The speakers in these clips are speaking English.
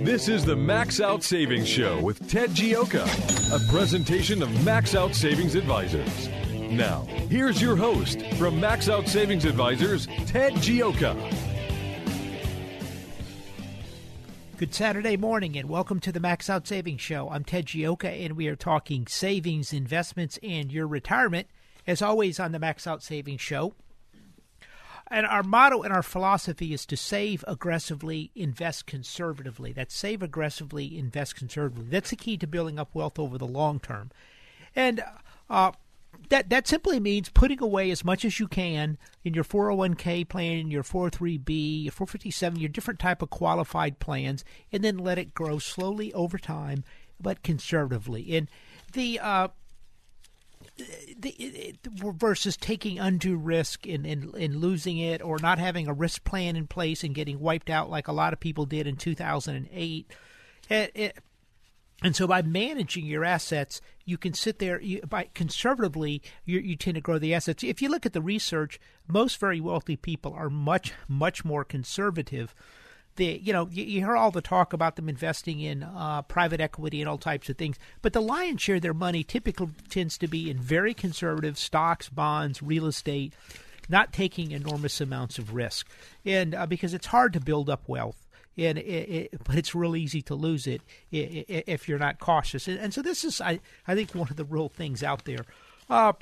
This is the Max Out Savings Show with Ted Gioka, a presentation of Max Out Savings Advisors. Now, here's your host from Max Out Savings Advisors, Ted Gioka. Good Saturday morning and welcome to the Max Out Savings Show. I'm Ted Gioka and we are talking savings, investments, and your retirement, as always on the Max Out Savings Show. And our motto and our philosophy is to save aggressively, invest conservatively. That's save aggressively, invest conservatively. That's the key to building up wealth over the long term. And uh, that that simply means putting away as much as you can in your 401k plan, in your 403b, your 457, your different type of qualified plans, and then let it grow slowly over time, but conservatively. And the uh, versus taking undue risk and in, in, in, losing it or not having a risk plan in place and getting wiped out like a lot of people did in 2008. It, it, and so by managing your assets, you can sit there you, by conservatively you, you tend to grow the assets. If you look at the research, most very wealthy people are much much more conservative the you know you, you, hear all the talk about them investing in uh, private equity and all types of things, but the lion's share of their money typically tends to be in very conservative stocks, bonds, real estate, not taking enormous amounts of risk, and uh, because it's hard to build up wealth. And it, it, but it's real easy to lose it if you're not cautious. And, so this is, I, I think, one of the real things out there. Uh,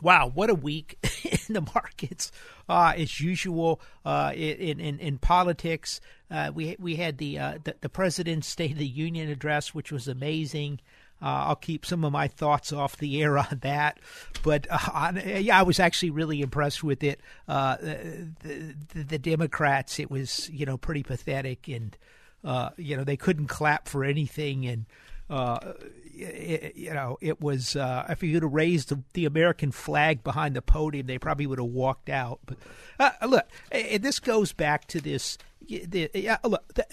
Wow, what a week in the markets! Uh, as usual, uh, in, in in politics, uh, we we had the, uh, the, the president's State of the Union address, which was amazing. Uh, I'll keep some of my thoughts off the air on that, but uh, on, yeah, I was actually really impressed with it. The, the, the, Democrats, it was you know pretty pathetic, and you know they couldn't clap for anything, and you know, it was uh, if you would have raised the, the, American flag behind the podium, they probably would have walked out. But uh, look, and this goes back to this. The, uh, look, the,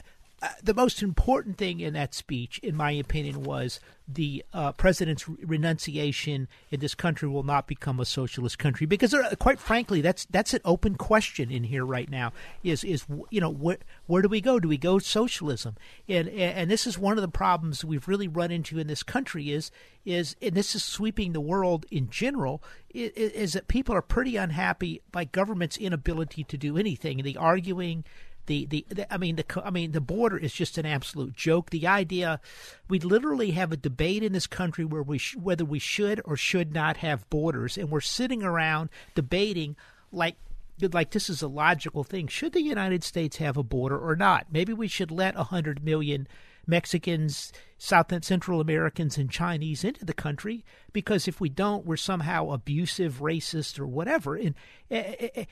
the most important thing in that speech, in my opinion, was the uh, president's renunciation in this country will not become a socialist country. Because uh, quite frankly that's that's an open question in here right now is is you know where where do we go? Do we go socialism? And and this is one of the problems we've really run into in this country is is and this is sweeping the world in general is, is that people are pretty unhappy by government's inability to do anything. And the arguing the, the, the I mean the I mean the border is just an absolute joke. The idea we literally have a debate in this country where we sh- whether we should or should not have borders, and we're sitting around debating like like this is a logical thing. Should the United States have a border or not? Maybe we should let 100 million Mexicans, South and Central Americans, and Chinese into the country because if we don't, we're somehow abusive, racist, or whatever. And and,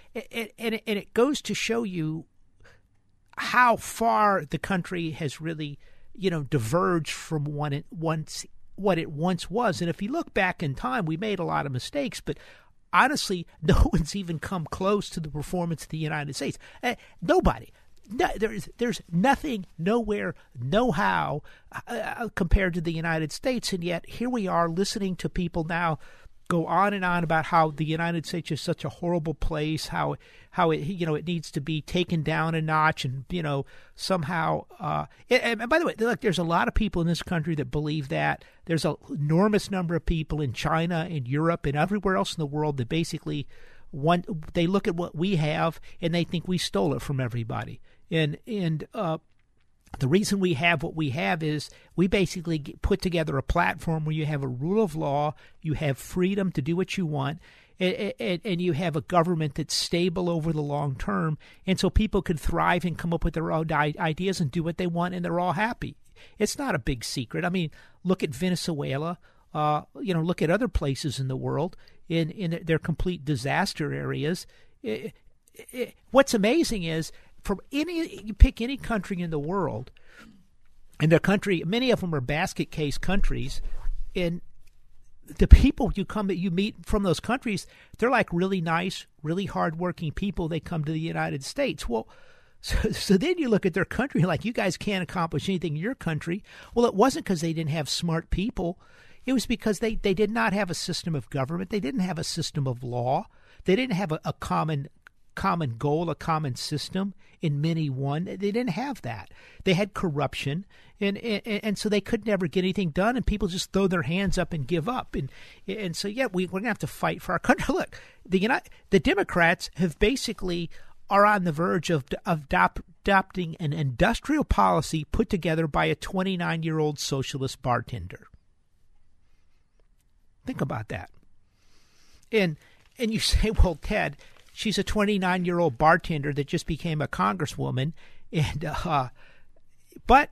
and, and it goes to show you how far the country has really, you know, diverged from what it once what it once was. And if you look back in time, we made a lot of mistakes, but honestly, no one's even come close to the performance of the United States. Uh, nobody. No, there's there's nothing, nowhere, no how uh, uh, compared to the United States, and yet here we are listening to people now go on and on about how the United States is such a horrible place, how how it you know it needs to be taken down a notch, and you know somehow. Uh, and, and by the way, look, there's a lot of people in this country that believe that. There's an enormous number of people in China, in Europe, and everywhere else in the world that basically one they look at what we have and they think we stole it from everybody. And and uh, the reason we have what we have is we basically put together a platform where you have a rule of law, you have freedom to do what you want, and, and, and, you have a government that's stable over the long term, and so people can thrive and come up with their own ideas and do what they want, and they're all happy. It's not a big secret. I mean, look at Venezuela. Uh, you know, look at other places in the world in in their complete disaster areas. It, it, what's amazing is from any you pick any country in the world, and their country, many of them are basket case countries, and the people you come you meet from those countries, they're like really nice, really hardworking people. They come to the United States. Well, so, so then you look at their country like you guys can't accomplish anything in your country. Well, it wasn't because they didn't have smart people. It was because they, they did not have a system of government. They didn't have a system of law. They didn't have a, a common common goal, a common system in many one. They didn't have that. They had corruption, and, and and so they could never get anything done, and people just throw their hands up and give up, and and so yeah, we, we're gonna have to fight for our country. Look, the United, the Democrats have basically are on the verge of of adopting an industrial policy put together by a 29 year old socialist bartender. Think about that. And and you say, well, Ted, she's a 29 year old bartender that just became a congresswoman, and uh, but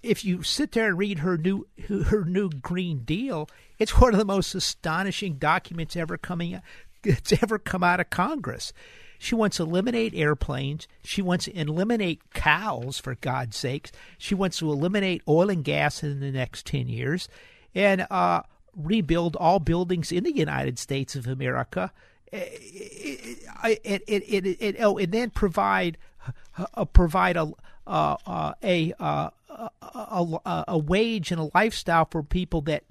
if you sit there and read her new her new Green Deal, it's one of the most astonishing documents ever coming it's ever come out of Congress. She wants to eliminate airplanes. She wants to eliminate cows, for God's sakes. She wants to eliminate oil and gas in the next 10 years and uh, rebuild all buildings in the United States of America it, it, it, it, oh, and then provide uh, provide a uh, uh, a, uh, a, a a wage and a lifestyle for people that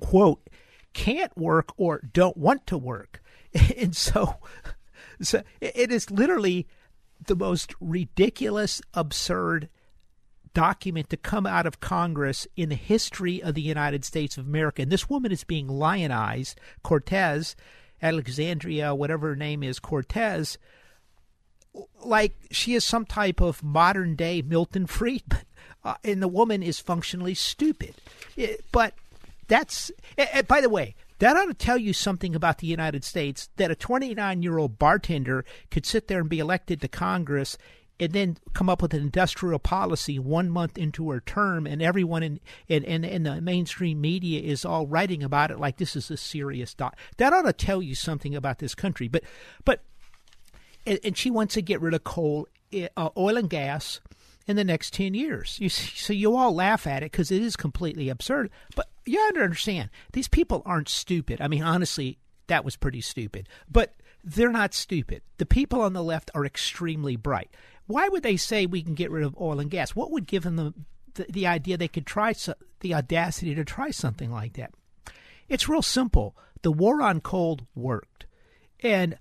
quote can't work or don't want to work, and so so it is literally the most ridiculous, absurd document to come out of Congress in the history of the United States of America. And this woman is being lionized, Cortez, Alexandria, whatever her name is, Cortez, like she is some type of modern day Milton Friedman. Uh, and the woman is functionally stupid. It, but that's, eh, eh, by the way, that ought to tell you something about the United States that a 29 year old bartender could sit there and be elected to Congress and then come up with an industrial policy one month into her term, and everyone in in, in, in the mainstream media is all writing about it like this is a serious dot. That ought to tell you something about this country. But but and, and she wants to get rid of coal, eh, uh, oil and gas in the next 10 years. You see, so you all laugh at it because it is completely absurd. But you have to understand, these people aren't stupid. I mean, honestly, that was pretty stupid. But they're not stupid. The people on the left are extremely bright. Why would they say we can get rid of oil and gas? What would give them the, the, the idea they could try so, the audacity to try something like that? It's real simple. The war on coal worked. And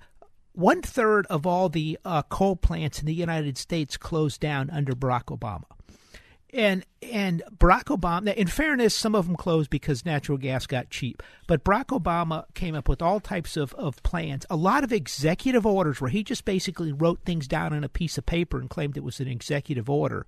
one third of all the uh, coal plants in the United States closed down under Barack Obama and and Barack Obama. In fairness, some of them closed because natural gas got cheap. But Barack Obama came up with all types of, of plans, a lot of executive orders where he just basically wrote things down on a piece of paper and claimed it was an executive order.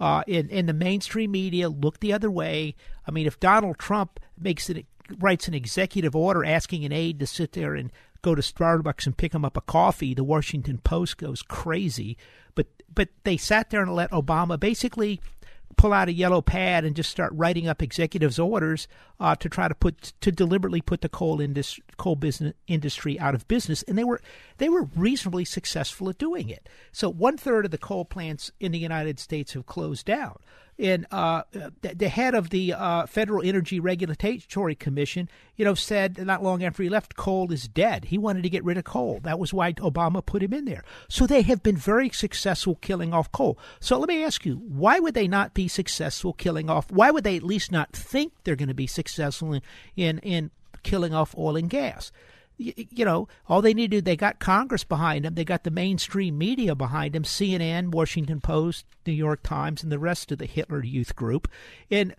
Uh, and, and the mainstream media looked the other way. I mean, if Donald Trump makes it writes an executive order asking an aide to sit there and go to Starbucks and pick him up a coffee, the Washington Post goes crazy. But but they sat there and let Obama basically pull out a yellow pad and just start writing up executives' orders uh, to try to put to deliberately put the coal industry, coal business industry out of business, and they were they were reasonably successful at doing it. So one third of the coal plants in the United States have closed down and uh, the head of the uh, Federal Energy Regulatory Commission, you know, said not long after he left, coal is dead. He wanted to get rid of coal. That was why Obama put him in there. So they have been very successful killing off coal. So let me ask you, why would they not be successful killing off? Why would they at least not think they're going to be successful in in, in killing off oil and gas? You know, all they need to do, they got Congress behind them. They got the mainstream media behind them, CNN, Washington Post, New York Times, and the rest of the Hitler Youth group. And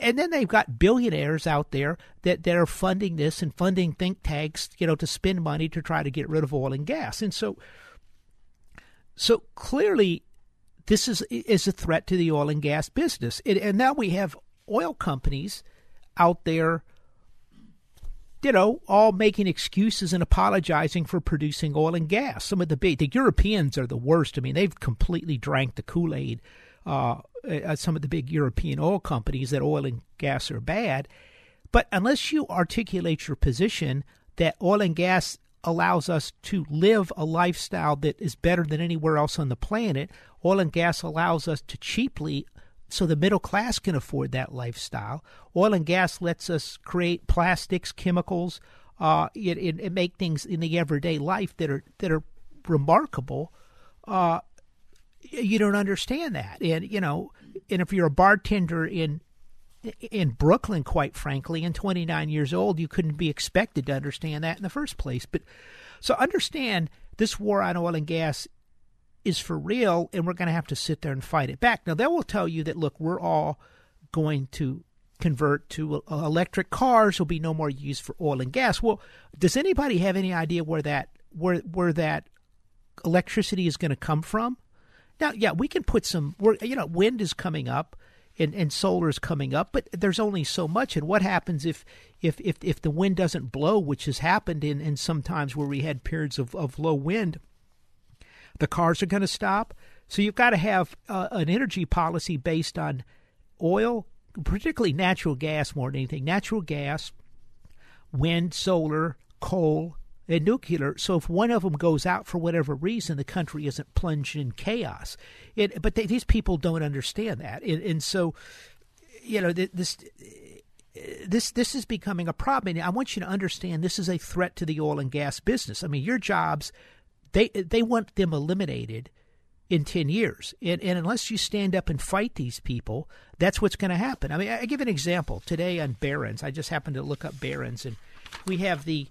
and then they've got billionaires out there that, that are funding this and funding think tanks, you know, to spend money to try to get rid of oil and gas. And so so clearly this is is a threat to the oil and gas business. It, and now we have oil companies out there, you know, all making excuses and apologizing for producing oil and gas. Some of the big, the Europeans are the worst. I mean, they've completely drank the Kool Aid. Uh, some of the big European oil companies that oil and gas are bad. But unless you articulate your position that oil and gas allows us to live a lifestyle that is better than anywhere else on the planet, oil and gas allows us to cheaply so the middle class can afford that lifestyle. Oil and gas lets us create plastics, chemicals, uh, it, it, it make things in the everyday life that are that are remarkable. Uh, you don't understand that, and you know, and if you're a bartender in in Brooklyn, quite frankly, and 29 years old, you couldn't be expected to understand that in the first place. But so understand this war on oil and gas is for real, and we're going to have to sit there and fight it back. Now, they will tell you that, look, we're all going to convert to uh, electric cars. There'll be no more use for oil and gas. Well, does anybody have any idea where that where where that electricity is going to come from? Now, yeah, we can put some. We're, you know, wind is coming up, and, and solar is coming up, but there's only so much. And what happens if if if, if the wind doesn't blow, which has happened in, in some times where we had periods of, of low wind? The cars are going to stop. So you've got to have uh, an energy policy based on oil, particularly natural gas more than anything. Natural gas, wind, solar, coal, and nuclear. So if one of them goes out for whatever reason, the country isn't plunged in chaos. It, but they, these people don't understand that, and, and so you know this this this is becoming a problem. And I want you to understand this is a threat to the oil and gas business. I mean, your jobs they they want them eliminated in 10 years. And, and unless you stand up and fight these people, that's what's going to happen. I mean, I give an example. Today on Barron's, I just happened to look up Barron's, and we have the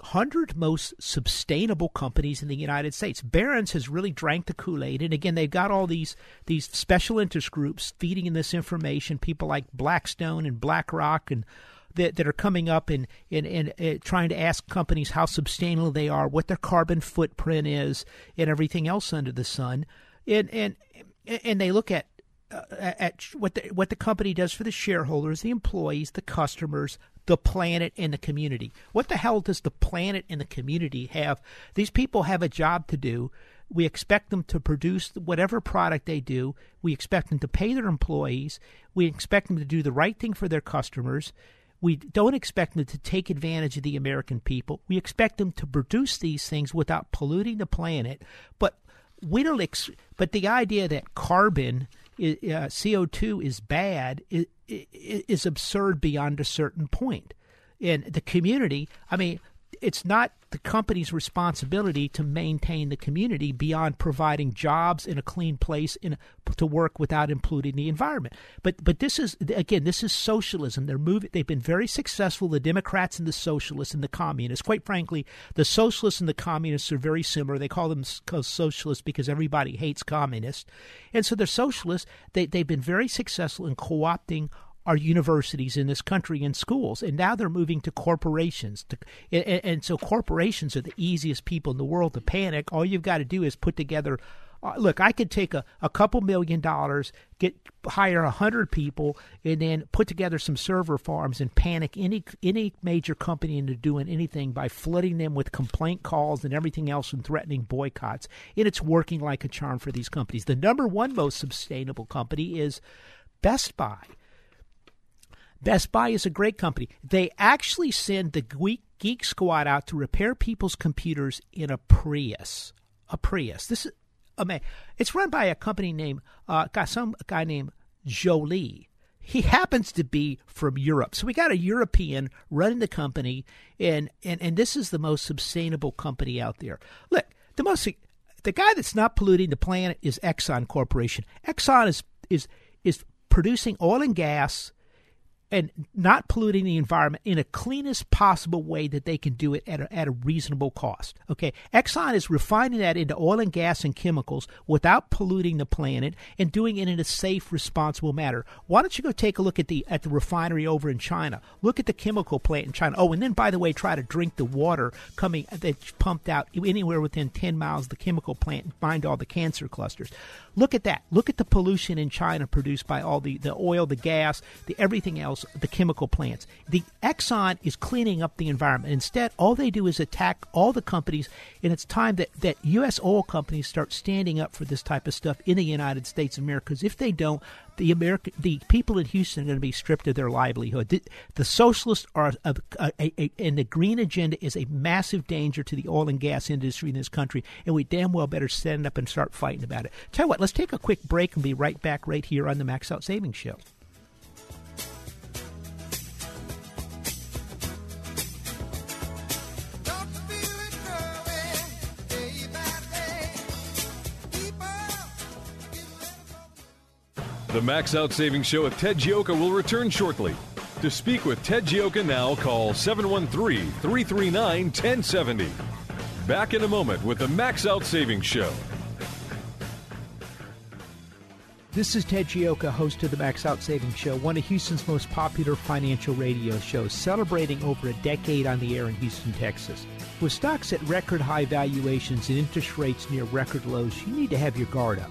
100 most sustainable companies in the United States. Barron's has really drank the Kool-Aid and again they've got all these these special interest groups feeding in this information people like Blackstone and BlackRock and that, that are coming up and, and, uh, trying to ask companies how sustainable they are, what their carbon footprint is, and everything else under the sun. And, and, and they look at uh, at what the what the company does for the shareholders, the employees, the customers, the planet, and the community. What the hell does the planet and the community have? These people have a job to do. We expect them to produce whatever product they do. We expect them to pay their employees. We expect them to do the right thing for their customers. We don't expect them to take advantage of the American people. We expect them to produce these things without polluting the planet. But we don't. Ex- but the idea that carbon, uh, CO two, is bad is, is absurd beyond a certain point. And the community. I mean, it's not the company's responsibility to maintain the community beyond providing jobs in a clean place in to work without polluting the environment. But but this is again this is socialism. They're moving. They've been very successful. The Democrats and the socialists and the communists. Quite frankly, the socialists and the communists are very similar. They call them socialists because everybody hates communists, and so they're socialists. They they've been very successful in co-opting are universities in this country and schools, and now they're moving to corporations. To, and, and, so corporations are the easiest people in the world to panic. All you've got to do is put together. Uh, look, I could take a, a couple million dollars, get hire a hundred people, and then put together some server farms and panic any any major company into doing anything by flooding them with complaint calls and everything else and threatening boycotts. And it's working like a charm for these companies. The number one most sustainable company is Best Buy. Best Buy is a great company. They actually send the Geek geek Squad out to repair people's computers in a Prius. A Prius. This is amazing. It's run by a company named uh, got some guy named Joly. He happens to be from Europe, so we got a European running the company, and and and this is the most sustainable company out there. Look, the most the guy that's not polluting the planet is Exxon Corporation. Exxon is is is producing oil and gas and not polluting the environment in a cleanest possible way that they can do it at a, at a reasonable cost. Okay, Exxon is refining that into oil and gas and chemicals without polluting the planet and doing it in a safe, responsible manner. Why don't you go take a look at the at the refinery over in China? Look at the chemical plant in China. Oh, and then by the way, try to drink the water coming that's pumped out anywhere within ten miles of the chemical plant and find all the cancer clusters. Look at that. Look at the pollution in China produced by all the, the oil, the gas, the everything else, the chemical plants. The Exxon is cleaning up the environment. Instead, all they do is attack all the companies, and it's time that, that U.S. oil companies start standing up for this type of stuff in the United States of America. Because if they don't, the American, the people in Houston are going to be stripped of their livelihood. The, the socialists are, a, a, a, and the green agenda is a massive danger to the oil and gas industry in this country, and we damn well better stand up and start fighting about it. Tell you what, let's take a quick break and be right back right here on the Max Out Savings Show. The Max Out Savings Show with Ted Gioka will return shortly. To speak with Ted Gioka now, call 713 339 1070. Back in a moment with the Max Out Savings Show. This is Ted Gioka, host of the Max Out Savings Show, one of Houston's most popular financial radio shows, celebrating over a decade on the air in Houston, Texas. With stocks at record high valuations and interest rates near record lows, you need to have your guard up.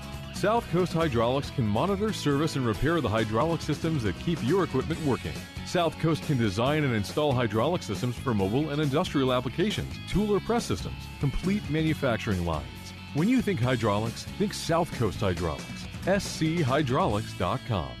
South Coast Hydraulics can monitor, service, and repair the hydraulic systems that keep your equipment working. South Coast can design and install hydraulic systems for mobile and industrial applications, tool or press systems, complete manufacturing lines. When you think hydraulics, think South Coast Hydraulics. schydraulics.com.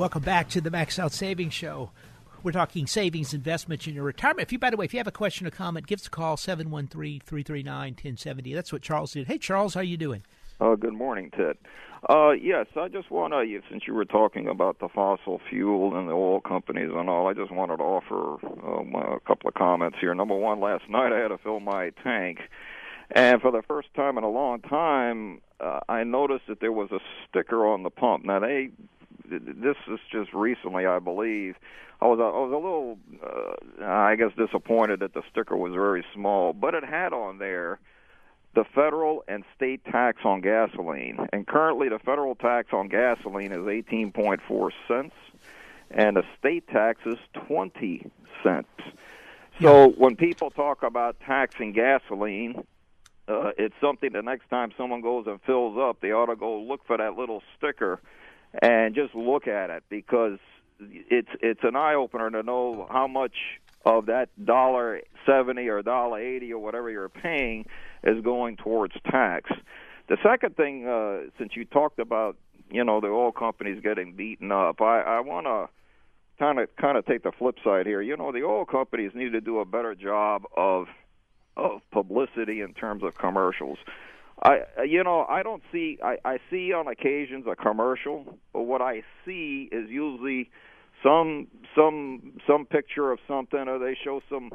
Welcome back to the Max Out Savings Show. We're talking savings, investments, in your retirement. If you, by the way, if you have a question or comment, give us a call, 713-339-1070. That's what Charles did. Hey, Charles, how you doing? Uh, good morning, Ted. Uh, yes, I just want to, since you were talking about the fossil fuel and the oil companies and all, I just wanted to offer um, a couple of comments here. Number one, last night I had to fill my tank, and for the first time in a long time, uh, I noticed that there was a sticker on the pump. Now they, this is just recently, I believe. I was I was a little, uh, I guess, disappointed that the sticker was very small, but it had on there the federal and state tax on gasoline. And currently, the federal tax on gasoline is 18.4 cents, and the state tax is 20 cents. So when people talk about taxing gasoline, uh, it's something the next time someone goes and fills up, they ought to go look for that little sticker and just look at it because it's it's an eye opener to know how much of that dollar seventy or dollar eighty or whatever you're paying is going towards tax. The second thing, uh, since you talked about you know the oil companies getting beaten up, I, I want to kind of kind of take the flip side here. You know the oil companies need to do a better job of of publicity in terms of commercials. I uh, you know I don't see I, I see on occasions a commercial, but what I see is usually some some some picture of something or they show some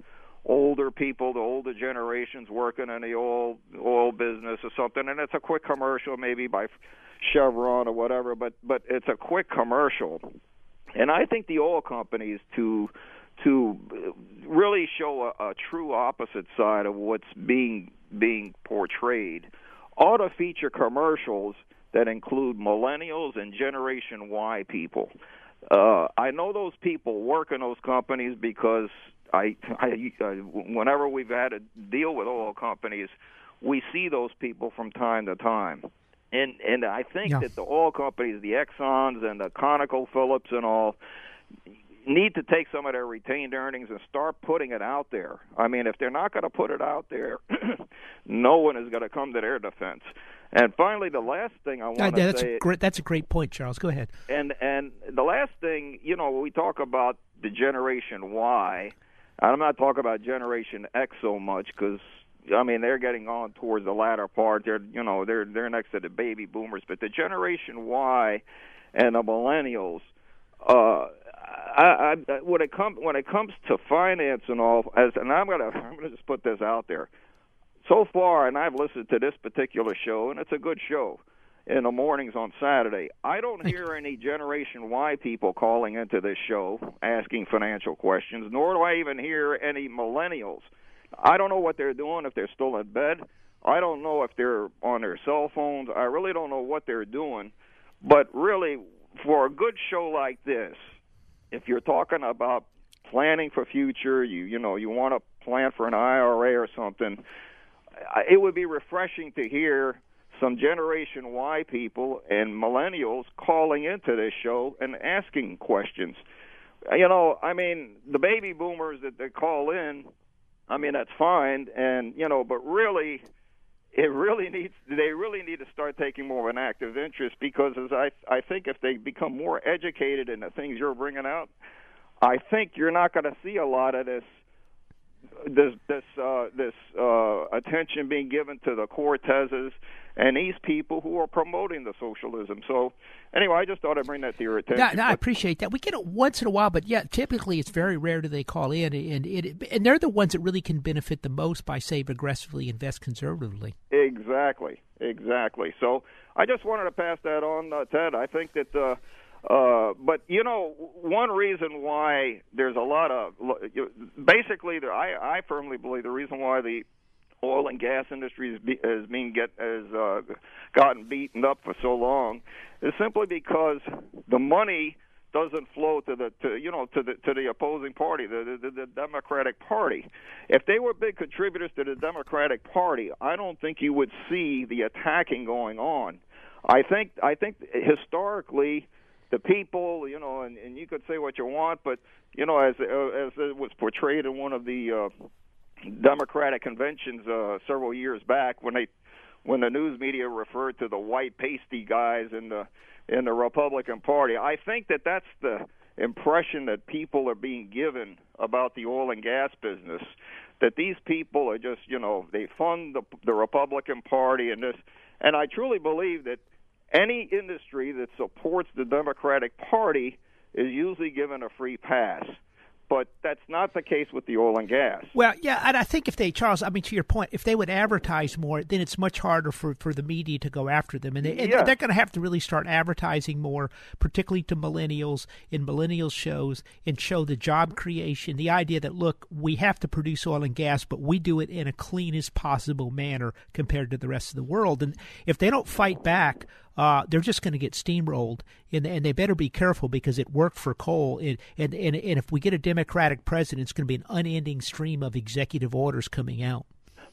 older people, the older generations working in the oil oil business or something, and it's a quick commercial, maybe by Chevron or whatever, but but it's a quick commercial, and I think the oil companies to to really show a, a true opposite side of what's being being portrayed ought to feature commercials that include millennials and Generation Y people. Uh, I know those people work in those companies because I, I, I, whenever we've had to deal with oil companies, we see those people from time to time. And and I think yeah. that the oil companies, the Exxon's and the ConocoPhillips and all, need to take some of their retained earnings and start putting it out there. I mean, if they're not going to put it out there, no one is going to come to their defense. And finally, the last thing I want to yeah, that's say. A great, that's a great point, Charles. Go ahead. And and the last thing, you know, we talk about the Generation Y. I'm not talking about Generation X so much because I mean they're getting on towards the latter part. They're you know they're they're next to the baby boomers, but the Generation Y and the millennials. Uh, I, I, when it comes when it comes to finance and all, as and I'm gonna I'm gonna just put this out there. So far, and I've listened to this particular show, and it's a good show in the mornings on Saturday. I don't hear any Generation Y people calling into this show asking financial questions, nor do I even hear any millennials. I don't know what they're doing if they're still in bed. I don't know if they're on their cell phones. I really don't know what they're doing. But really, for a good show like this, if you're talking about planning for future, you you know you want to plan for an IRA or something, it would be refreshing to hear some Generation Y people and millennials calling into this show and asking questions. You know, I mean, the baby boomers that they call in, I mean that's fine, and you know, but really, it really needs they really need to start taking more of an active interest because as I I think if they become more educated in the things you're bringing out, I think you're not going to see a lot of this this this uh, this uh, attention being given to the Cortezes and these people who are promoting the socialism. So anyway, I just thought I'd bring that to your attention. No, no, I appreciate that. We get it once in a while, but yeah, typically it's very rare do they call in, and it, and they're the ones that really can benefit the most by save aggressively invest conservatively. Exactly, exactly. So I just wanted to pass that on, uh, Ted. I think that. Uh, uh, but you know, one reason why there's a lot of basically, I I firmly believe the reason why the oil and gas industry is, be, is being get has uh, gotten beaten up for so long is simply because the money doesn't flow to the to you know to the to the opposing party the, the the Democratic Party. If they were big contributors to the Democratic Party I don't think you would see the attacking going on. I think I think historically the people, you know, and, and you could say what you want, but you know, as uh, as it was portrayed in one of the uh, Democratic conventions uh, several years back, when they when the news media referred to the white pasty guys in the in the Republican Party, I think that that's the impression that people are being given about the oil and gas business. That these people are just, you know, they fund the the Republican Party and this, and I truly believe that any industry that supports the Democratic Party is usually given a free pass. But that's not the case with the oil and gas. Well, yeah, and I think if they, Charles, I mean, to your point, if they would advertise more, then it's much harder for, for the media to go after them. And, they, and they're going to have to really start advertising more, particularly to millennials in millennial shows, and show the job creation, the idea that, look, we have to produce oil and gas, but we do it in a cleanest possible manner compared to the rest of the world. And if they don't fight back, uh, they're just going to get steamrolled, and, and they better be careful because it worked for coal. And, and, and, and if we get a Democratic president, it's going to be an unending stream of executive orders coming out.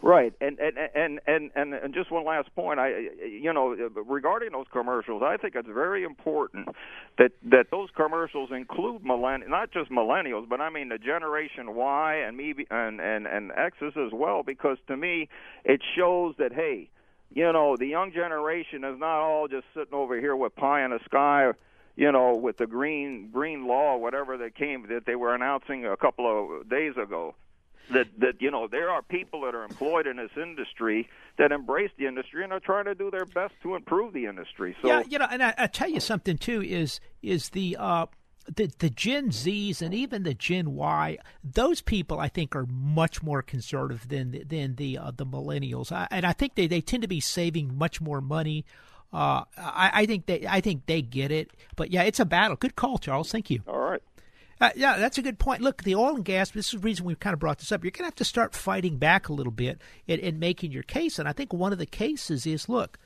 Right, and and and and and just one last point. I, you know, regarding those commercials, I think it's very important that that those commercials include millenn not just millennials, but I mean the Generation Y and me and and and X's as well, because to me, it shows that hey, you know, the young generation is not all just sitting over here with pie in the sky, you know, with the green green law, whatever that came that they were announcing a couple of days ago. That that you know there are people that are employed in this industry that embrace the industry and are trying to do their best to improve the industry. So yeah, you know, and I, I tell you something too is is the uh, the the Gen Zs and even the Gen Y, those people I think are much more conservative than than the uh, the millennials, I, and I think they, they tend to be saving much more money. Uh, I, I think they I think they get it, but yeah, it's a battle. Good call, Charles. Thank you. All right. Uh, yeah, that's a good point. Look, the oil and gas, this is the reason we kind of brought this up. You're going to have to start fighting back a little bit and in making your case. And I think one of the cases is look,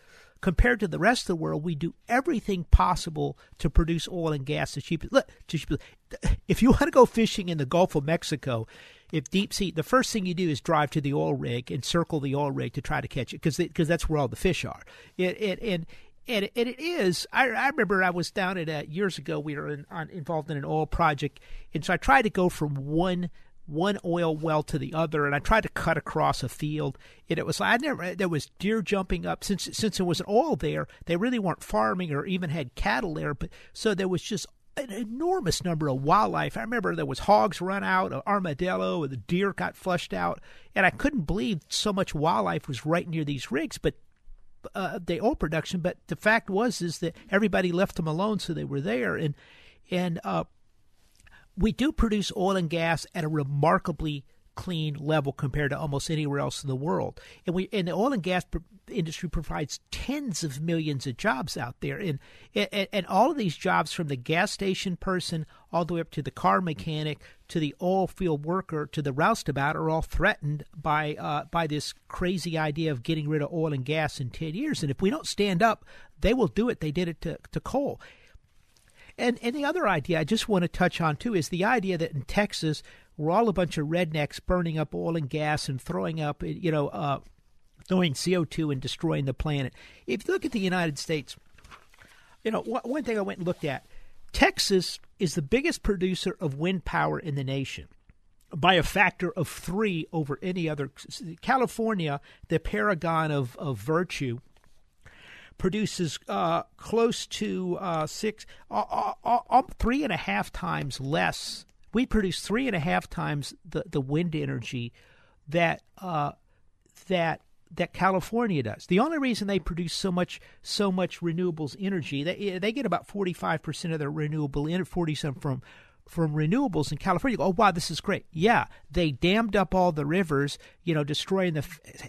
compared to the rest of the world, we do everything possible to produce oil and gas as cheap as. Look, if you want to go fishing in the Gulf of Mexico, if deep sea, the first thing you do is drive to the oil rig and circle the oil rig to try to catch it because because that's where all the fish are. It, it, and and and it is. I, I remember I was down at uh, years ago. We were in, on, involved in an oil project, and so I tried to go from one one oil well to the other, and I tried to cut across a field. And it was I never there was deer jumping up since since there was an oil there. They really weren't farming or even had cattle there, but so there was just an enormous number of wildlife. I remember there was hogs run out, an armadillo, and the deer got flushed out, and I couldn't believe so much wildlife was right near these rigs. But uh, the oil production, but the fact was is that everybody left them alone, so they were there, and and uh, we do produce oil and gas at a remarkably clean level compared to almost anywhere else in the world. And we and the oil and gas industry provides tens of millions of jobs out there, and, and and all of these jobs from the gas station person all the way up to the car mechanic to the oil field worker to the roustabout are all threatened by uh, by this crazy idea of getting rid of oil and gas in ten years. And if we don't stand up, they will do it. They did it to to coal. And and the other idea I just want to touch on too is the idea that in Texas we're all a bunch of rednecks burning up oil and gas and throwing up you know uh, throwing CO2 and destroying the planet. If you look at the United States, you know one thing I went and looked at, Texas is the biggest producer of wind power in the nation by a factor of three over any other. California, the paragon of, of virtue, produces uh, close to uh, six, uh, uh, uh, three and a half times less. We produce three and a half times the, the wind energy that uh, that that California does. The only reason they produce so much so much renewables energy, they they get about forty five percent of their renewable energy, forty some from from renewables in California. oh wow, this is great. Yeah, they dammed up all the rivers, you know, destroying the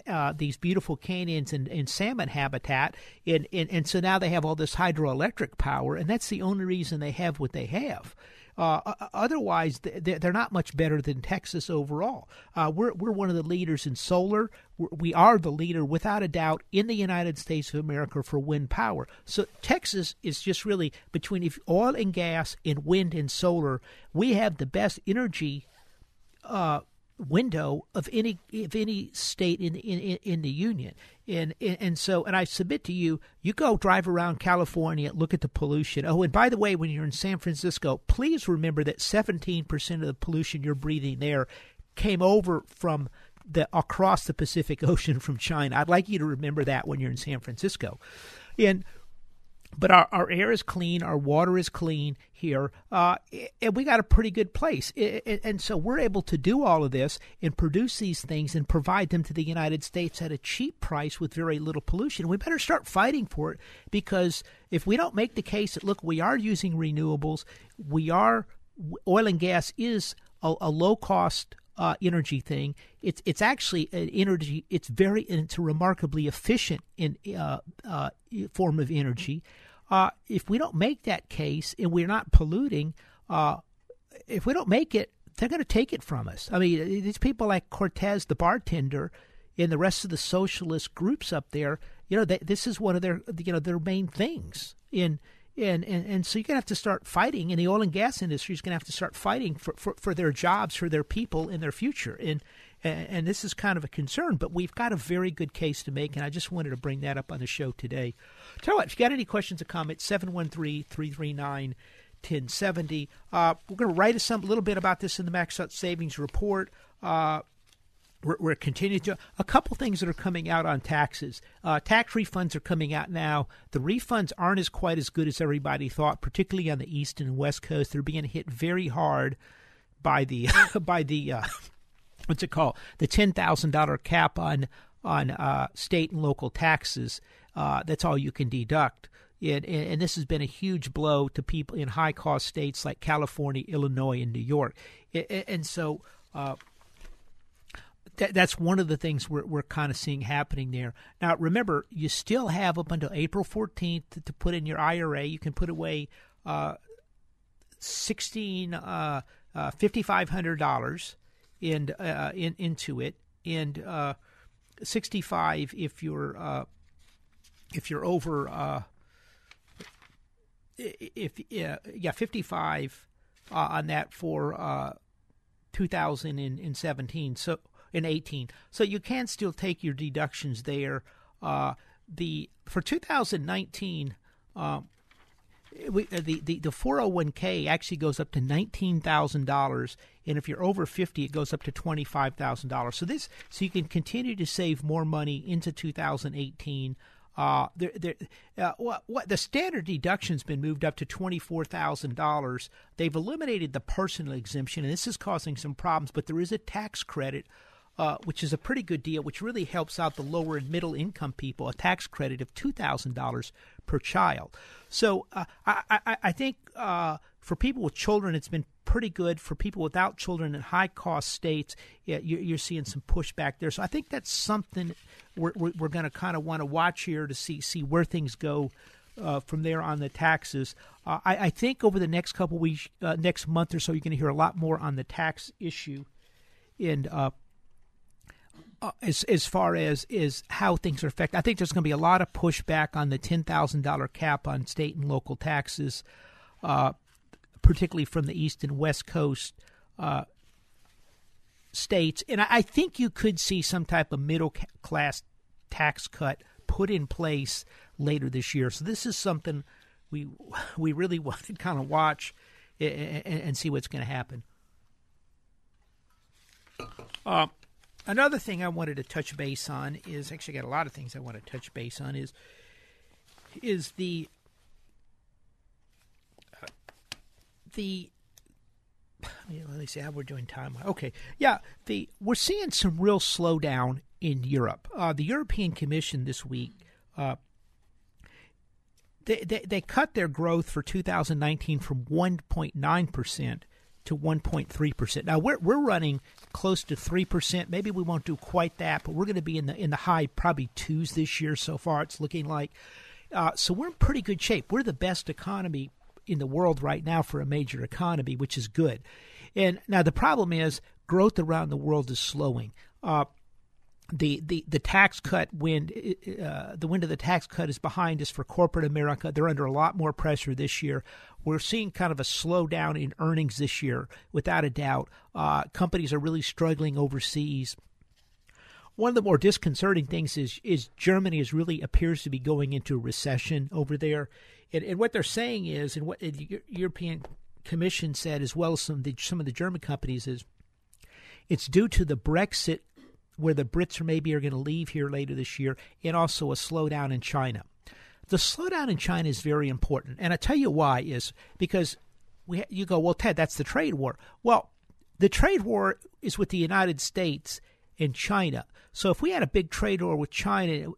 uh, these beautiful canyons and, and salmon habitat, and, and and so now they have all this hydroelectric power, and that's the only reason they have what they have. Uh, otherwise, they're not much better than Texas overall. Uh, we're we're one of the leaders in solar. We are the leader, without a doubt, in the United States of America for wind power. So Texas is just really between oil and gas and wind and solar. We have the best energy. Uh, window of any of any state in in in the union. And, and so and I submit to you you go drive around California look at the pollution. Oh and by the way when you're in San Francisco please remember that 17% of the pollution you're breathing there came over from the across the Pacific Ocean from China. I'd like you to remember that when you're in San Francisco. And but our, our air is clean, our water is clean here, uh, and we got a pretty good place. And so we're able to do all of this and produce these things and provide them to the United States at a cheap price with very little pollution. We better start fighting for it because if we don't make the case that, look, we are using renewables, we are, oil and gas is a, a low cost uh, energy thing. It's it's actually an energy. It's very it's a remarkably efficient in uh, uh, form of energy. Uh, if we don't make that case and we're not polluting, uh, if we don't make it, they're going to take it from us. I mean, these people like Cortez, the bartender, and the rest of the socialist groups up there. You know, they, this is one of their you know their main things in and, and, and so you're going to have to start fighting, and the oil and gas industry is going to have to start fighting for, for, for their jobs, for their people, and their future. And, and this is kind of a concern, but we've got a very good case to make, and I just wanted to bring that up on the show today. Tell you what, if you got any questions or comments, 713 339 1070. Uh, we're going to write a some, little bit about this in the Max Out Savings Report. Uh, we're, we're, continuing to a couple things that are coming out on taxes. Uh, tax refunds are coming out now. The refunds aren't as quite as good as everybody thought, particularly on the east and west coast. They're being hit very hard by the by the uh, what's it called? The ten thousand dollar cap on on uh, state and local taxes. Uh, that's all you can deduct. It, and this has been a huge blow to people in high cost states like California, Illinois, and New York. It, and so uh, th- that's one of the things we're, we're kind of seeing happening there. Now, remember, you still have up until April 14th to, to put in your IRA. You can put away uh, 16 uh, uh $5,500 and uh, uh, in, into it, and uh, 65 if you're uh, if you're over uh, if yeah 55 uh, on that for 2017 so in 18 so you can still take your deductions there. The for 2019 we, uh, the, the, the 401k actually goes up to $19,000 and if you're over 50 it goes up to $25,000 so this so you can continue to save more money into 2018 uh, there, there, uh, what, what, the standard deduction's been moved up to twenty four thousand dollars. They've eliminated the personal exemption, and this is causing some problems. But there is a tax credit, uh, which is a pretty good deal, which really helps out the lower and middle income people. A tax credit of two thousand dollars per child. So uh, I, I, I, think uh, for people with children, it's been pretty good. For people without children in high cost states, yeah, you're, you're seeing some pushback there. So I think that's something we're, we're going to kind of want to watch here to see see where things go uh, from there on the taxes. Uh, I, I, think over the next couple weeks, uh, next month or so, you're going to hear a lot more on the tax issue, and uh, uh, as as far as is how things are affected. I think there's going to be a lot of pushback on the ten thousand dollar cap on state and local taxes, uh, particularly from the east and west coast states, and I, think you could see some type of middle class tax cut put in place later this year. So this is something we we really want to kind of watch and, and see what's going to happen. Uh, another thing I wanted to touch base on is actually got a lot of things I want to touch base on is is the uh, the let me see how we're doing time. Okay, yeah, the we're seeing some real slowdown in Europe. Uh, the European Commission this week. Uh, they, they, they cut their growth for 2019 from 1.9 percent to 1.3 percent. Now we're we're running close to three percent. Maybe we won't do quite that, but we're going to be in the in the high probably twos this year so far. It's looking like. Uh, so we're in pretty good shape. We're the best economy in the world right now for a major economy, which is good. And now the problem is growth around the world is slowing. Uh, the, the, the tax cut wind, uh, the wind of the tax cut is behind us for corporate America. They're under a lot more pressure this year. We're seeing kind of a slowdown in earnings this year, without a doubt. Uh, companies are really struggling overseas. One of the more disconcerting things is is Germany is really appears to be going into a recession over there, and, and what they're saying is, and what the European Commission said, as well as some of the, some of the German companies, is it's due to the Brexit, where the Brits maybe are going to leave here later this year, and also a slowdown in China. The slowdown in China is very important, and I tell you why is because we you go, well, Ted, that's the trade war. Well, the trade war is with the United States and China. So if we had a big trade war with China,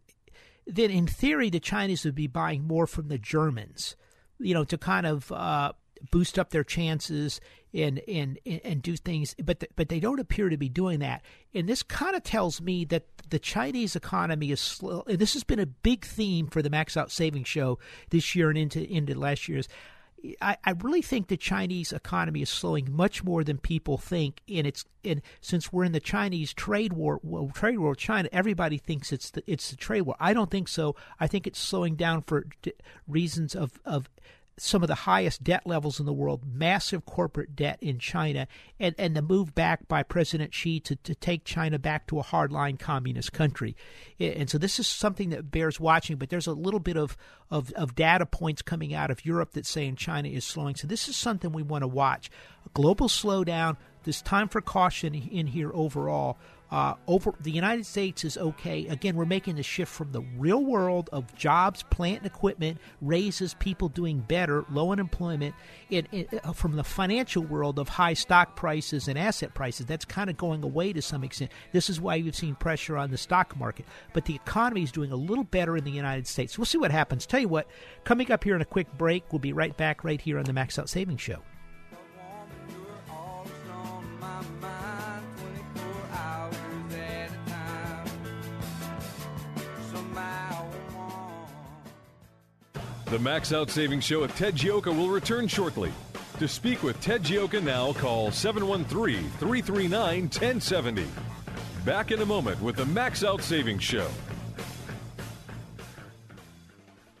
then in theory the Chinese would be buying more from the Germans, you know, to kind of uh, boost up their chances and and and do things. But the, but they don't appear to be doing that. And this kind of tells me that the Chinese economy is slow. And this has been a big theme for the Max Out Savings Show this year and into into last year's. I, I really think the Chinese economy is slowing much more than people think, and it's and since we're in the Chinese trade war, well, trade war with China, everybody thinks it's the it's the trade war. I don't think so. I think it's slowing down for reasons of of some of the highest debt levels in the world, massive corporate debt in China, and, and the move back by President Xi to, to take China back to a hardline communist country. And so this is something that bears watching, but there's a little bit of, of, of data points coming out of Europe that's saying China is slowing. So this is something we want to watch. A global slowdown, there's time for caution in here overall. Uh, over the United States is okay. Again, we're making the shift from the real world of jobs, plant, and equipment raises people doing better, low unemployment, uh, from the financial world of high stock prices and asset prices. That's kind of going away to some extent. This is why you've seen pressure on the stock market. But the economy is doing a little better in the United States. We'll see what happens. Tell you what, coming up here in a quick break, we'll be right back right here on the Max Out Savings Show. The Max Out Savings Show with Ted Joly will return shortly. To speak with Ted Joly now, call 713 339 1070. Back in a moment with the Max Out Savings Show.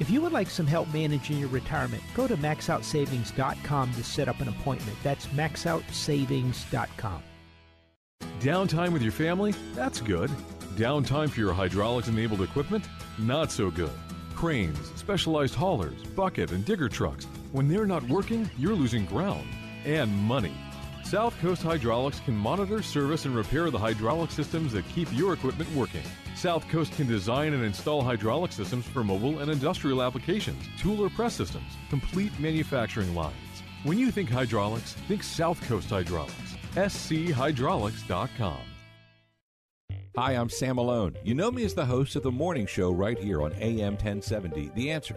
If you would like some help managing your retirement, go to maxoutsavings.com to set up an appointment. That's maxoutsavings.com. Downtime with your family? That's good. Downtime for your hydraulics enabled equipment? Not so good. Cranes, specialized haulers, bucket, and digger trucks. When they're not working, you're losing ground and money. South Coast Hydraulics can monitor, service, and repair the hydraulic systems that keep your equipment working. South Coast can design and install hydraulic systems for mobile and industrial applications, tool or press systems, complete manufacturing lines. When you think hydraulics, think South Coast Hydraulics. schydraulics.com. Hi, I'm Sam Malone. You know me as the host of the morning show right here on AM 1070, The Answer.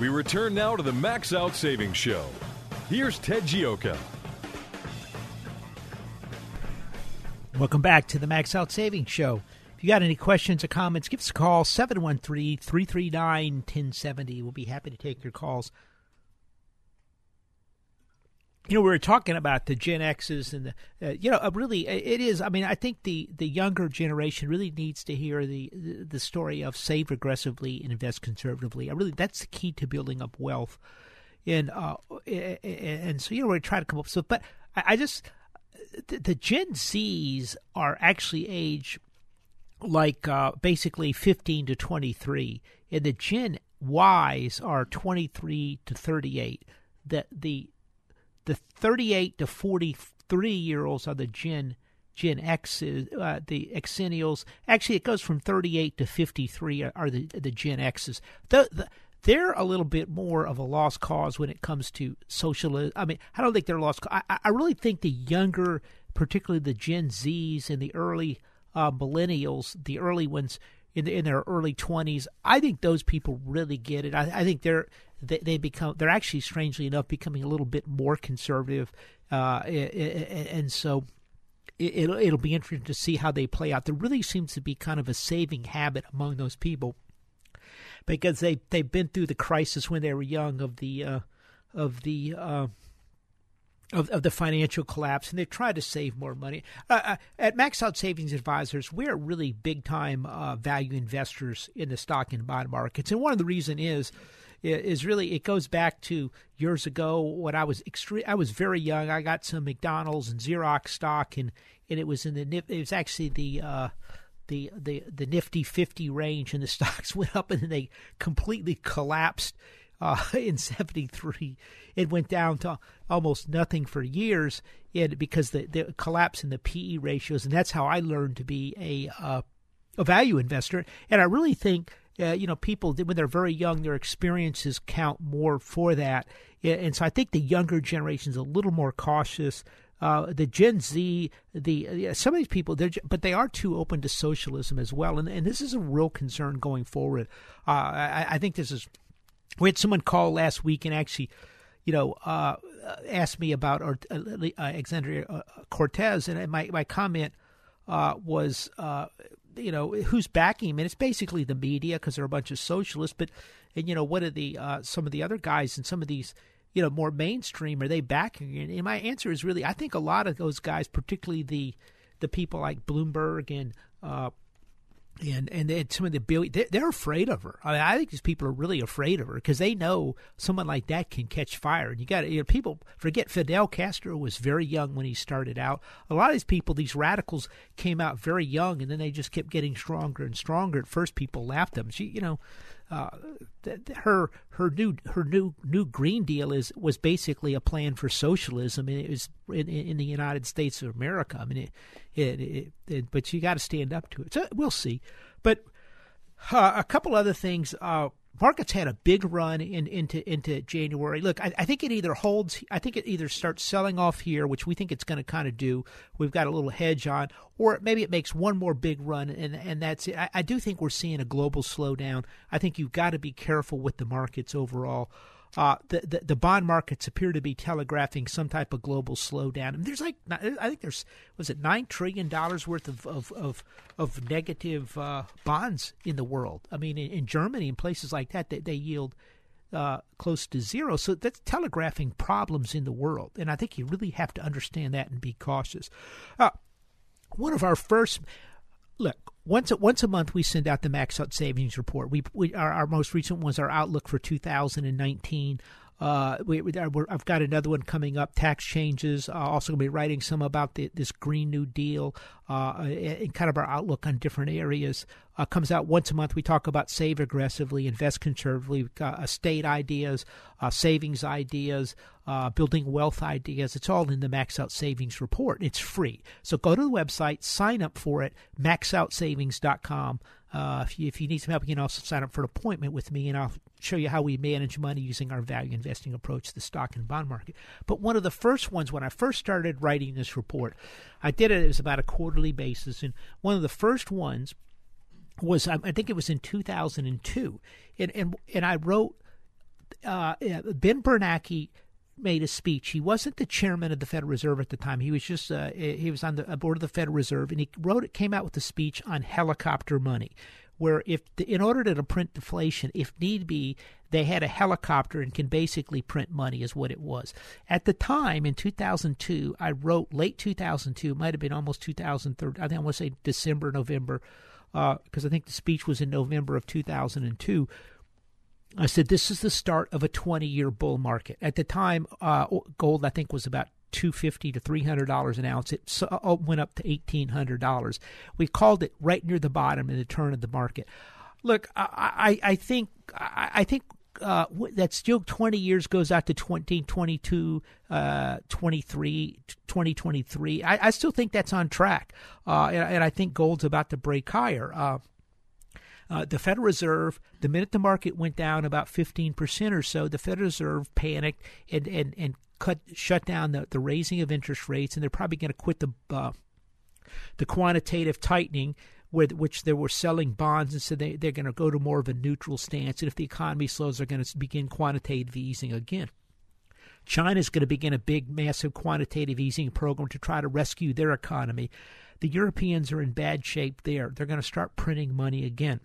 We return now to the Max Out Savings Show. Here's Ted Joly. Welcome back to the Max Out Savings Show. If you got any questions or comments, give us a call 713 339 1070. We'll be happy to take your calls. You know, we were talking about the Gen X's and the, uh, you know, uh, really, it is. I mean, I think the, the younger generation really needs to hear the, the, story of save aggressively and invest conservatively. I really, that's the key to building up wealth. And uh, and so you know, we're trying to come up. So, but I, I just the, the Gen Zs are actually age like uh, basically 15 to 23, and the Gen Ys are 23 to 38. The the the 38 to 43 year olds are the Gen Gen X's, uh, the Xennials. Actually, it goes from 38 to 53 are, the the Gen X's. The, the, they're a little bit more of a lost cause when it comes to social. I mean, I don't think they're lost. I, I really think the younger, particularly the Gen Zs and the early uh, millennials, the early ones in the, in their early twenties, I think those people really get it. I, I think they're they, they, become they're actually strangely enough becoming a little bit more conservative, uh, and so it'll it'll be interesting to see how they play out. There really seems to be kind of a saving habit among those people because they they've been through the crisis when they were young of the uh, of the uh, of, of the financial collapse, and they've tried to save more money. Uh, uh at Max Out Savings Advisors, we're really big time uh, value investors in the stock and bond markets, and one of the reason is is really it goes back to years ago when I was extreme. I was very young. I got some McDonald's and Xerox stock, and and it was in the it was actually the uh, the the the Nifty 50 range, and the stocks went up and then they completely collapsed uh, in 73. It went down to almost nothing for years and because the, the collapse in the PE ratios. And that's how I learned to be a, uh, a value investor. And I really think, uh, you know, people, when they're very young, their experiences count more for that. And so I think the younger generation is a little more cautious. Uh, the Gen Z, the some of these people, they're but they are too open to socialism as well, and and this is a real concern going forward. Uh, I, I, think this is we had someone call last week and actually, you know, uh, asked me about uh, Alexandria uh, Cortez, and my my comment uh, was, uh, you know who's backing him, and it's basically the media because they're a bunch of socialists. But and you know what are the uh, some of the other guys and some of these you know more mainstream are they backing? And, and my answer is really I think a lot of those guys, particularly the the people like Bloomberg and and and some of the bill they're afraid of her. I mean, I think these people are really afraid of her because they know someone like that can catch fire. And you got you know, people forget Fidel Castro was very young when he started out. A lot of these people, these radicals, came out very young, and then they just kept getting stronger and stronger. At first, people laughed at them. She, you know, uh, her her new her new new Green Deal is was basically a plan for socialism, and it was in, in the United States of America. I mean, it, it, it, it but you got to stand up to it. So we'll see. But uh, a couple other things. Uh, markets had a big run in, into into January. Look, I, I, think it either holds. I think it either starts selling off here, which we think it's going to kind of do. We've got a little hedge on, or maybe it makes one more big run, and and that's it. I, I do think we're seeing a global slowdown. I think you've got to be careful with the markets overall. Uh, the, the, the bond markets appear to be telegraphing some type of global slowdown. And there's like I think there's was it nine trillion dollars worth of of of, of negative uh, bonds in the world. I mean, in, in, Germany and places like that, they, they yield uh, close to zero. So that's telegraphing problems in the world, and I think you really have to understand that and be cautious. Uh, one of our first look once a, once a month we send out the max out savings report. We, we our, our most recent was our outlook for 2019. Uh, we, we, I've got another one coming up. Tax changes. Uh, also going to be writing some about the, this Green New Deal uh, and kind of our outlook on different areas. Uh, comes out once a month. We talk about save aggressively, invest conservatively, uh, estate ideas, uh, savings ideas, uh, building wealth ideas. It's all in the Max Out Savings report. It's free. So go to the website, sign up for it, maxoutsavings.com. Uh, if, you, if you need some help, you can also sign up for an appointment with me, and I'll show you how we manage money using our value investing approach to the stock and bond market. But one of the first ones, when I first started writing this report, I did it, it was about a quarterly basis, and one of the first ones was I think it was in 2002, and and and I wrote uh, Ben Bernanke made a speech. He wasn't the chairman of the Federal Reserve at the time. He was just uh, he was on the board of the Federal Reserve, and he wrote it came out with a speech on helicopter money, where if in order to print deflation, if need be, they had a helicopter and can basically print money, is what it was. At the time in 2002, I wrote late 2002, it might have been almost 2003. I think I want to say December, November, because uh, I think the speech was in November of 2002 I said, this is the start of a 20 year bull market. At the time, uh, gold, I think, was about 250 to $300 an ounce. It uh, went up to $1,800. We called it right near the bottom in the turn of the market. Look, I, I, I think, I think uh, that still 20 years goes out to 2022, uh, 23, 2023. I, I, still think that's on track. Uh, and, and, I think gold's about to break higher. Uh, uh, the Federal Reserve, the minute the market went down about 15% or so, the Federal Reserve panicked and, and, and cut shut down the, the raising of interest rates, and they're probably going to quit the uh, the quantitative tightening, where, which they were selling bonds, and so they, they're going to go to more of a neutral stance. And if the economy slows, they're going to begin quantitative easing again. China is going to begin a big, massive quantitative easing program to try to rescue their economy. The Europeans are in bad shape there. They're going to start printing money again.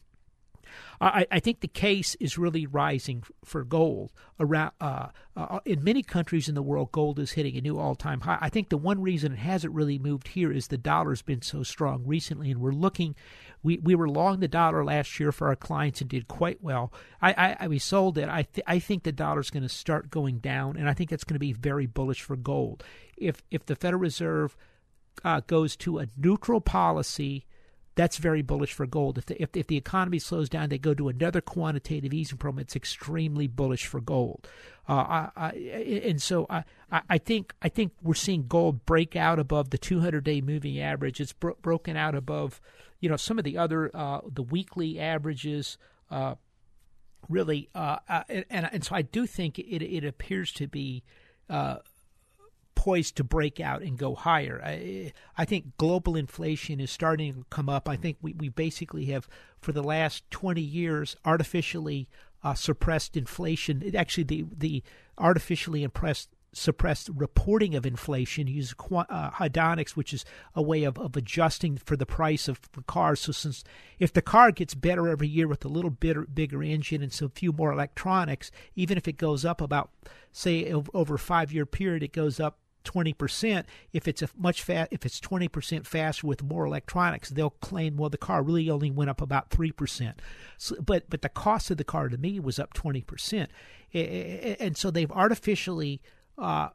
I, I think the case is really rising for gold. Around uh, uh, in many countries in the world, gold is hitting a new all-time high. I think the one reason it hasn't really moved here is the dollar's been so strong recently, and we're looking. We, we were long the dollar last year for our clients and did quite well. I, I we sold it. I th- I think the dollar's going to start going down, and I think that's going to be very bullish for gold. If if the Federal Reserve uh, goes to a neutral policy that's very bullish for gold. If the, if, if the economy slows down, they go to another quantitative easing program. It's extremely bullish for gold. Uh, I, I, and so I, I think I think we're seeing gold break out above the 200-day moving average. It's bro- broken out above, you know, some of the other uh, the weekly averages. Uh, really, uh, uh, and and so I do think it it appears to be uh, poised to break out and go higher. I, I, think global inflation is starting to come up. I think we, we basically have, for the last 20 years, artificially uh, suppressed inflation. It actually, the, the artificially impressed suppress reporting of inflation. Use uh, hedonics, which is a way of, of adjusting for the price of the car. So, since if the car gets better every year with a little bit bigger engine and some few more electronics, even if it goes up about, say, over a five year period, it goes up 20%. If it's a much fast, if it's 20% faster with more electronics, they'll claim, well, the car really only went up about 3%. So, but, but the cost of the car to me was up 20%. And so they've artificially uh,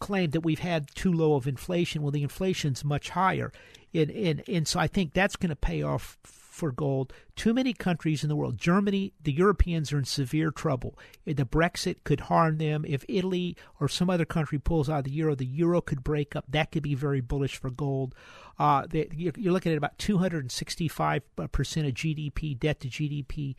claimed that we've had too low of inflation. Well, the inflation's much higher. And, and, and so I think that's going to pay off for gold. Too many countries in the world, Germany, the Europeans are in severe trouble. The Brexit could harm them. If Italy or some other country pulls out of the euro, the euro could break up. That could be very bullish for gold. Uh, you're looking at about 265% of GDP, debt to GDP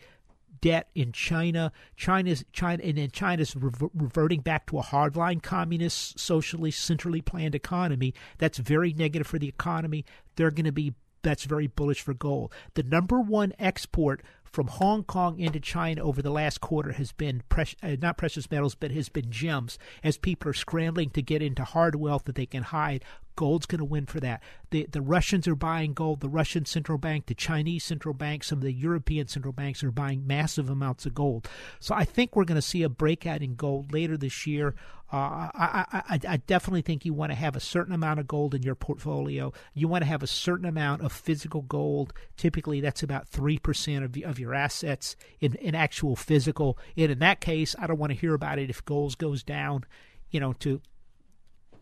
debt in China. China's China and then China's reverting back to a hardline communist, socially, centrally planned economy. That's very negative for the economy. They're going to be that's very bullish for gold. The number one export from Hong Kong into China over the last quarter has been precious, uh, not precious metals, but has been gems. As people are scrambling to get into hard wealth that they can hide, gold's going to win for that. The the Russians are buying gold. The Russian central bank, the Chinese central bank, some of the European central banks are buying massive amounts of gold. So I think we're going to see a breakout in gold later this year. Uh, I, I, I definitely think you want to have a certain amount of gold in your portfolio. You want to have a certain amount of physical gold. Typically, that's about three percent of of your assets in, in actual physical. And in that case, I don't want to hear about it if gold goes down, you know, to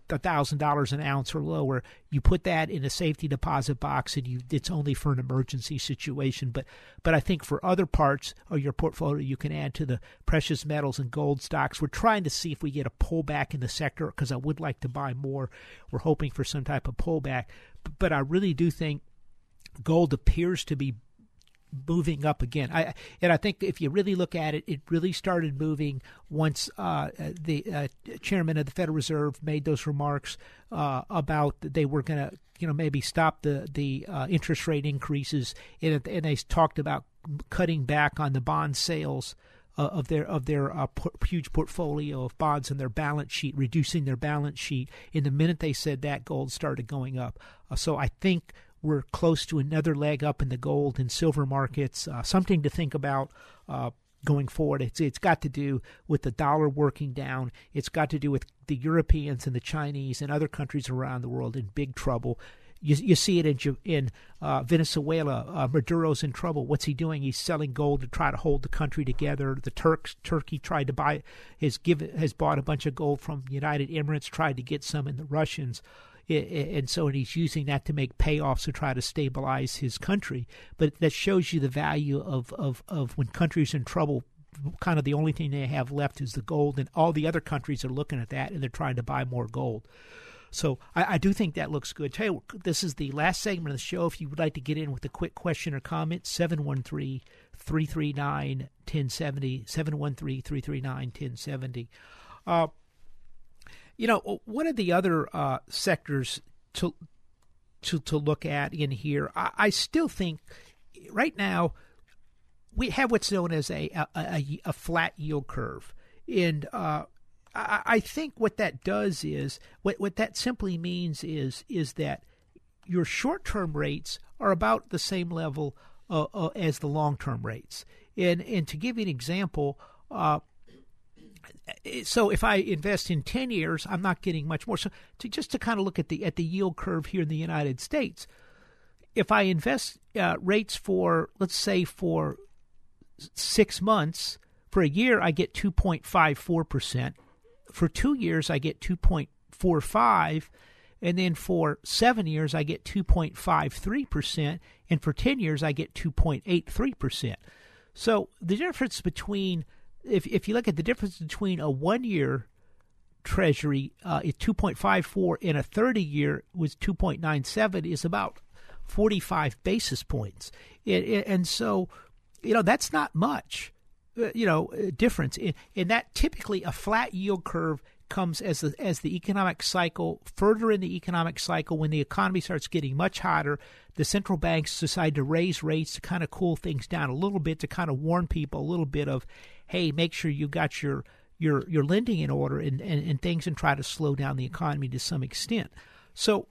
thousand dollars an ounce or lower, you put that in a safety deposit box, and you it's only for an emergency situation. But but I think for other parts of your portfolio, you can add to the precious metals and gold stocks. We're trying to see if we get a pullback in the sector because I would like to buy more. We're hoping for some type of pullback, but I really do think gold appears to be moving up again. I and I think if you really look at it, it really started moving once uh, the uh, chairman of the Federal Reserve made those remarks uh, about they were going to, you know, maybe stop the the uh, interest rate increases, and, and they talked about cutting back on the bond sales. Uh, of their of their uh, huge portfolio of bonds in their balance sheet, reducing their balance sheet. In the minute they said that, gold started going up. so I think we're close to another leg up in the gold and silver markets. Uh, something to think about uh, going forward. It's it's got to do with the dollar working down. It's got to do with the Europeans and the Chinese and other countries around the world in big trouble. You, you see it in in uh, Venezuela. Uh, Maduro's in trouble. What's he doing? He's selling gold to try to hold the country together. The Turks, Turkey tried to buy, has given, has bought a bunch of gold from United Emirates. Tried to get some in the Russians and so and he's using that to make payoffs to try to stabilize his country. But that shows you the value of, of, of when countries in trouble, kind of the only thing they have left is the gold, and all the other countries are looking at that and they're trying to buy more gold. So I, I, do think that looks good. Tell you, this is the last segment of the show. If you would like to get in with a quick question or comment, 713 339 1070. 713 339 1070. You know, one of the other uh, sectors to to to look at in here, I, I, still think right now we have what's known as a a, a, a flat yield curve, and uh, I, I think what that does is what what that simply means is is that your short term rates are about the same level uh, uh, as the long term rates, and and to give you an example. Uh, so if I invest in 10 years, I'm not getting much more. So to, just to kind of look at the at the yield curve here in the United States, if I invest uh, rates for let's say for six months, for a year I get 2.54 percent. For two years I get 2.45, and then for seven years I get 2.53 percent, and for 10 years I get 2.83 percent. So the difference between if if you look at the difference between a one year treasury uh, at 2.54 and a 30 year was 2.97 is about 45 basis points. It, it, and so you know that's not much uh, you know uh, difference. And that typically a flat yield curve comes as the as the economic cycle further in the economic cycle when the economy starts getting much hotter the central banks decide to raise rates to kind of cool things down a little bit to kind of warn people a little bit of hey, make sure you got your your your lending in order and, and, and things and try to slow down the economy to some extent. So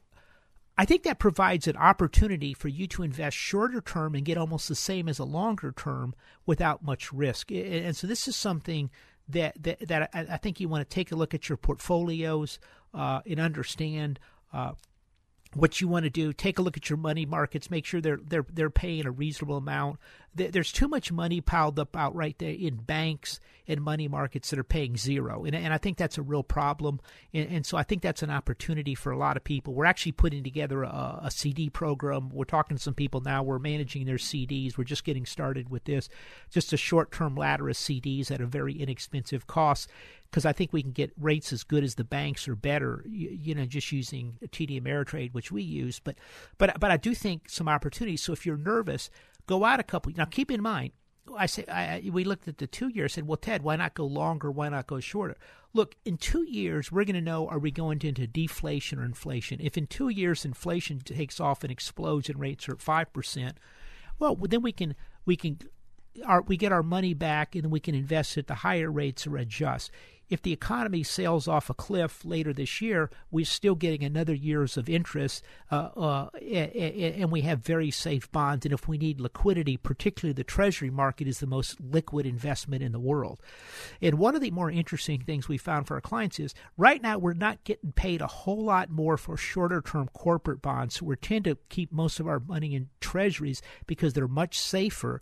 I think that provides an opportunity for you to invest shorter term and get almost the same as a longer term without much risk. And so this is something that that, that I, think you want to take a look at your portfolios uh, and understand. Uh, what you want to do take a look at your money markets make sure they're they're they're paying a reasonable amount. There's too much money piled up out right there in banks and money markets that are paying zero. And, and i think that's a real problem. And, and so i think that's an opportunity for a lot of people. We're actually putting together a, a cd program. We're talking to some people now. We're managing their cds we're just getting started with this. Just a short-term ladder of cds at a very inexpensive cost because I think we can get rates as good as the banks or better, you, you, know, just using TD Ameritrade, which we use. But, but, but I do think some opportunities. So if you're nervous, go out a couple. Now, keep in mind, I say I, we looked at the two years. Said, well, Ted, why not go longer? Why not go shorter? Look, in two years, we're going to know are we going into deflation or inflation. If in two years inflation takes off and explodes and rates are at five percent, well, then we can we can our, we get our money back and we can invest at the higher rates or adjust if the economy sails off a cliff later this year, we're still getting another years of interest, uh, uh, and we have very safe bonds. And if we need liquidity, particularly the Treasury market is the most liquid investment in the world. And one of the more interesting things we found for our clients is right now we're not getting paid a whole lot more for shorter term corporate bonds. So we tend to keep most of our money in Treasuries because they're much safer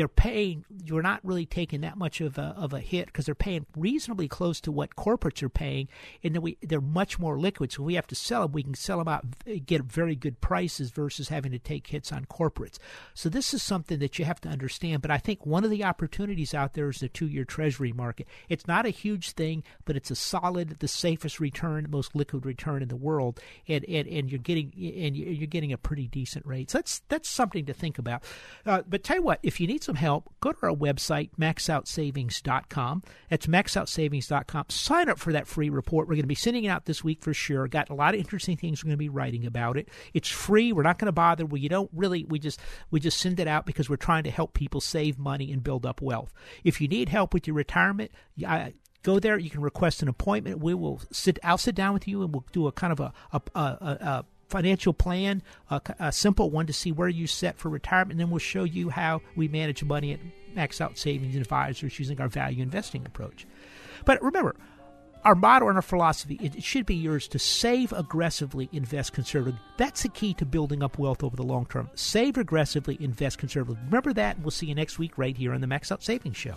they're paying you're not really taking that much of a, of a hit because they're paying reasonably close to what corporates are paying and then we they're much more liquid. So we have to sell them we can sell them out get very good prices versus having to take hits on corporates. So this is something that you have to understand but i think one of the opportunities out there is the two-year treasury market. It's not a huge thing but it's a solid the safest return most liquid return in the world and and, and you're getting and you're getting a pretty decent rate. So that's that's something to think about. Uh, but tell you what if you need some help, go to our website, maxoutsavings.com. That's maxoutsavings.com. Sign up for that free report. We're going to be sending it out this week for sure. Got a lot of interesting things we're going to be writing about it. It's free. We're not going to bother. We don't really. We just we just send it out because we're trying to help people save money and build up wealth. If you need help with your retirement, I, go there. You can request an appointment. We will sit. I'll sit down with you and we'll do a kind of a, a, a, a financial plan, a, a, simple one to see where you set for retirement, and then we'll show you how we manage money at Max Out Savings Advisors using our value investing approach. But remember, our motto and our philosophy it should be yours to save aggressively, invest conservatively. That's the key to building up wealth over the long term. Save aggressively, invest conservatively. Remember that, and we'll see you next week right here on the Max Out Savings Show.